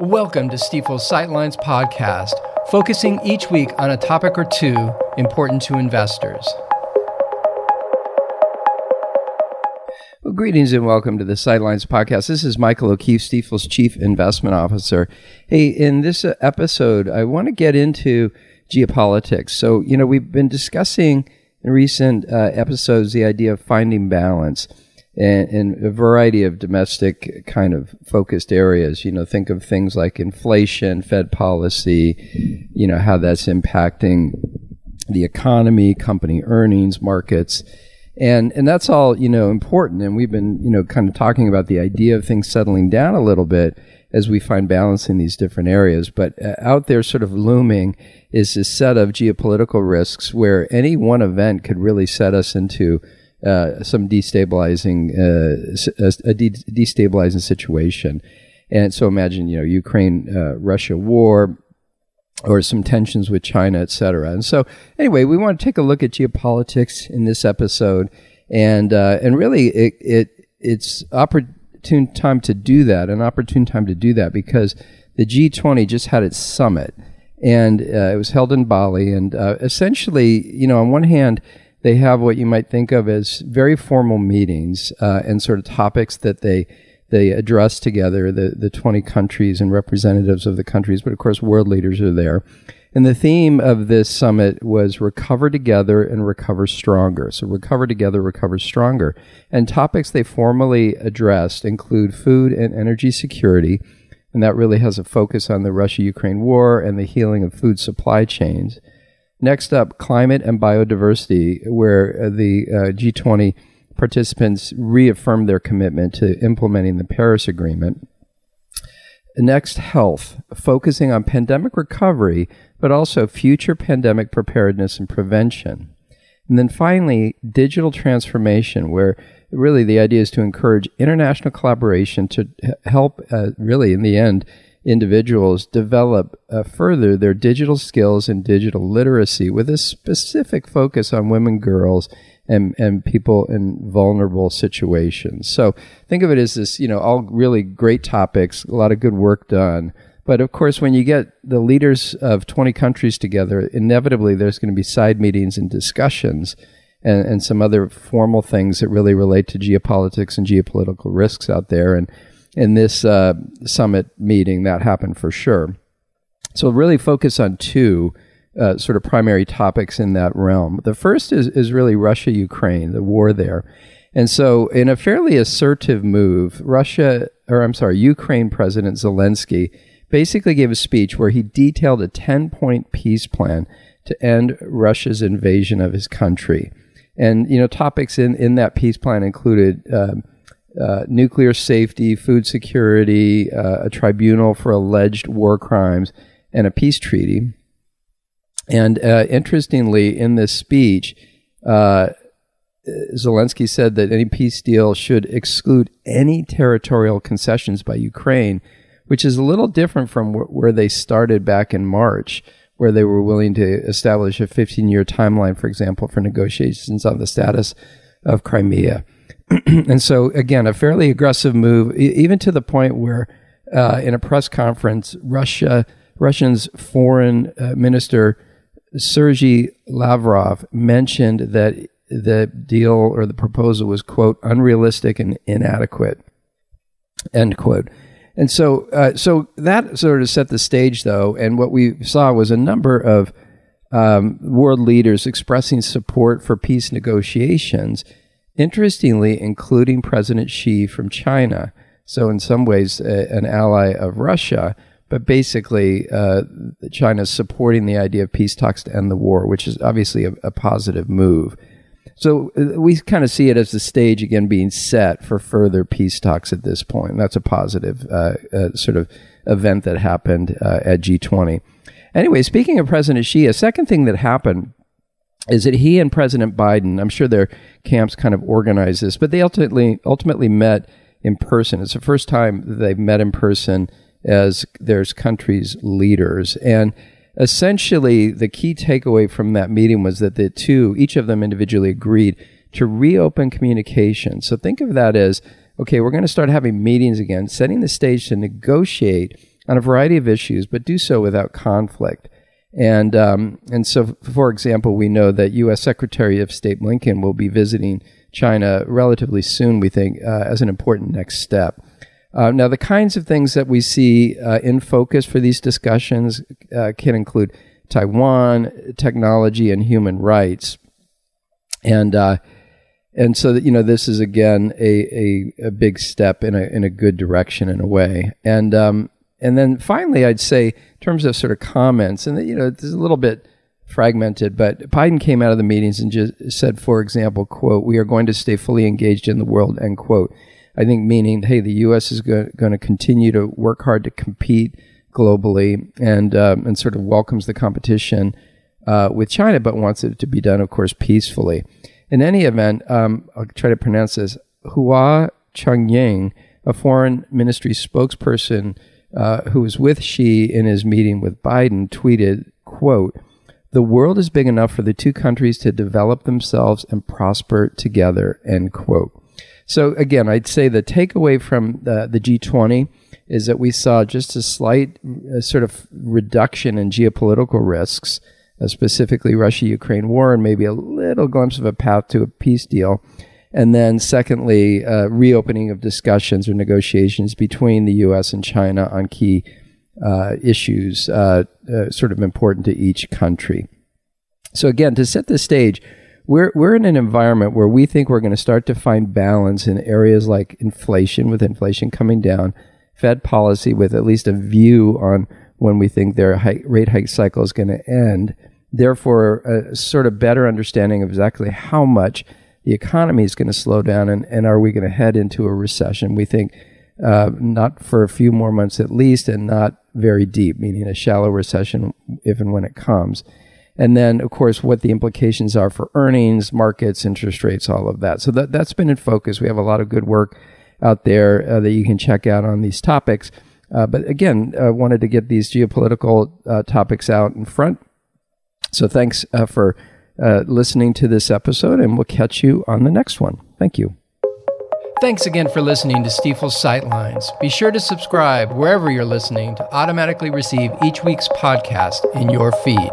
Welcome to Stifel's Sightlines podcast, focusing each week on a topic or two important to investors. Well, greetings and welcome to the Sightlines podcast. This is Michael O'Keefe, Stifel's Chief Investment Officer. Hey, in this episode, I want to get into geopolitics. So, you know, we've been discussing in recent uh, episodes the idea of finding balance in, a variety of domestic kind of focused areas. You know, think of things like inflation, Fed policy, you know, how that's impacting the economy, company earnings, markets. And, and that's all, you know, important. And we've been, you know, kind of talking about the idea of things settling down a little bit as we find balance in these different areas. But uh, out there sort of looming is this set of geopolitical risks where any one event could really set us into uh, some destabilizing uh, a de- destabilizing situation. And so imagine, you know, Ukraine uh, Russia war or some tensions with China, et cetera. And so anyway, we want to take a look at geopolitics in this episode, and uh, and really it, it it's opportune time to do that, an opportune time to do that because the G20 just had its summit, and uh, it was held in Bali, and uh, essentially, you know, on one hand they have what you might think of as very formal meetings uh, and sort of topics that they they address together the the 20 countries and representatives of the countries but of course world leaders are there. And the theme of this summit was recover together and recover stronger. So recover together recover stronger. And topics they formally addressed include food and energy security and that really has a focus on the Russia Ukraine war and the healing of food supply chains Next up, climate and biodiversity, where uh, the uh, G20 participants reaffirmed their commitment to implementing the Paris Agreement. Next, health, focusing on pandemic recovery, but also future pandemic preparedness and prevention. And then finally, digital transformation, where really the idea is to encourage international collaboration to help, uh, really, in the end, individuals develop uh, further their digital skills and digital literacy with a specific focus on women, girls, and, and people in vulnerable situations. So think of it as this, you know, all really great topics, a lot of good work done. But of course, when you get the leaders of 20 countries together, inevitably there's going to be side meetings and discussions and, and some other formal things that really relate to geopolitics and geopolitical risks out there. And in this uh, summit meeting, that happened for sure. So, really focus on two uh, sort of primary topics in that realm. The first is, is really Russia Ukraine, the war there. And so, in a fairly assertive move, Russia, or I'm sorry, Ukraine President Zelensky basically gave a speech where he detailed a 10 point peace plan to end Russia's invasion of his country. And, you know, topics in, in that peace plan included. Um, uh, nuclear safety, food security, uh, a tribunal for alleged war crimes, and a peace treaty. And uh, interestingly, in this speech, uh, Zelensky said that any peace deal should exclude any territorial concessions by Ukraine, which is a little different from wh- where they started back in March, where they were willing to establish a 15 year timeline, for example, for negotiations on the status of Crimea. and so, again, a fairly aggressive move, even to the point where, uh, in a press conference, Russia, Russian's foreign uh, minister Sergei Lavrov mentioned that the deal or the proposal was quote unrealistic and inadequate, end quote. And so, uh, so that sort of set the stage, though. And what we saw was a number of um, world leaders expressing support for peace negotiations interestingly, including President Xi from China. So, in some ways, uh, an ally of Russia, but basically, uh, China's supporting the idea of peace talks to end the war, which is obviously a, a positive move. So, uh, we kind of see it as the stage again being set for further peace talks at this point. That's a positive uh, uh, sort of event that happened uh, at G20. Anyway, speaking of President Xi, a second thing that happened is that he and President Biden, I'm sure their camps kind of organized this, but they ultimately ultimately met in person. It's the first time they've met in person as their countries' leaders. And essentially, the key takeaway from that meeting was that the two, each of them individually agreed to reopen communication. So think of that as okay, we're going to start having meetings again, setting the stage to negotiate on a variety of issues, but do so without conflict. And um, and so, for example, we know that U.S. Secretary of State Blinken will be visiting China relatively soon. We think uh, as an important next step. Uh, now, the kinds of things that we see uh, in focus for these discussions uh, can include Taiwan, technology, and human rights, and uh, and so you know this is again a, a, a, big step in a in a good direction in a way, and um, and then finally, I'd say in terms of sort of comments, and you know, it's a little bit fragmented, but Biden came out of the meetings and just said, for example, quote, we are going to stay fully engaged in the world, end quote. I think meaning, hey, the U.S. is going to continue to work hard to compete globally and, um, and sort of welcomes the competition uh, with China, but wants it to be done, of course, peacefully. In any event, um, I'll try to pronounce this, Hua Chunying, a foreign ministry spokesperson, uh, who was with Xi in his meeting with Biden, tweeted, quote, the world is big enough for the two countries to develop themselves and prosper together, end quote. So again, I'd say the takeaway from the, the G20 is that we saw just a slight sort of reduction in geopolitical risks, uh, specifically Russia-Ukraine war, and maybe a little glimpse of a path to a peace deal. And then, secondly, uh, reopening of discussions or negotiations between the U.S. and China on key uh, issues, uh, uh, sort of important to each country. So, again, to set the stage, we're, we're in an environment where we think we're going to start to find balance in areas like inflation, with inflation coming down, Fed policy with at least a view on when we think their rate hike cycle is going to end. Therefore, a sort of better understanding of exactly how much the economy is going to slow down and, and are we going to head into a recession? We think uh, not for a few more months at least and not very deep, meaning a shallow recession if and when it comes. And then, of course, what the implications are for earnings, markets, interest rates, all of that. So that, that's been in focus. We have a lot of good work out there uh, that you can check out on these topics. Uh, but again, I uh, wanted to get these geopolitical uh, topics out in front. So thanks uh, for uh, listening to this episode, and we'll catch you on the next one. Thank you. Thanks again for listening to Stifel's Sightlines. Be sure to subscribe wherever you're listening to automatically receive each week's podcast in your feed.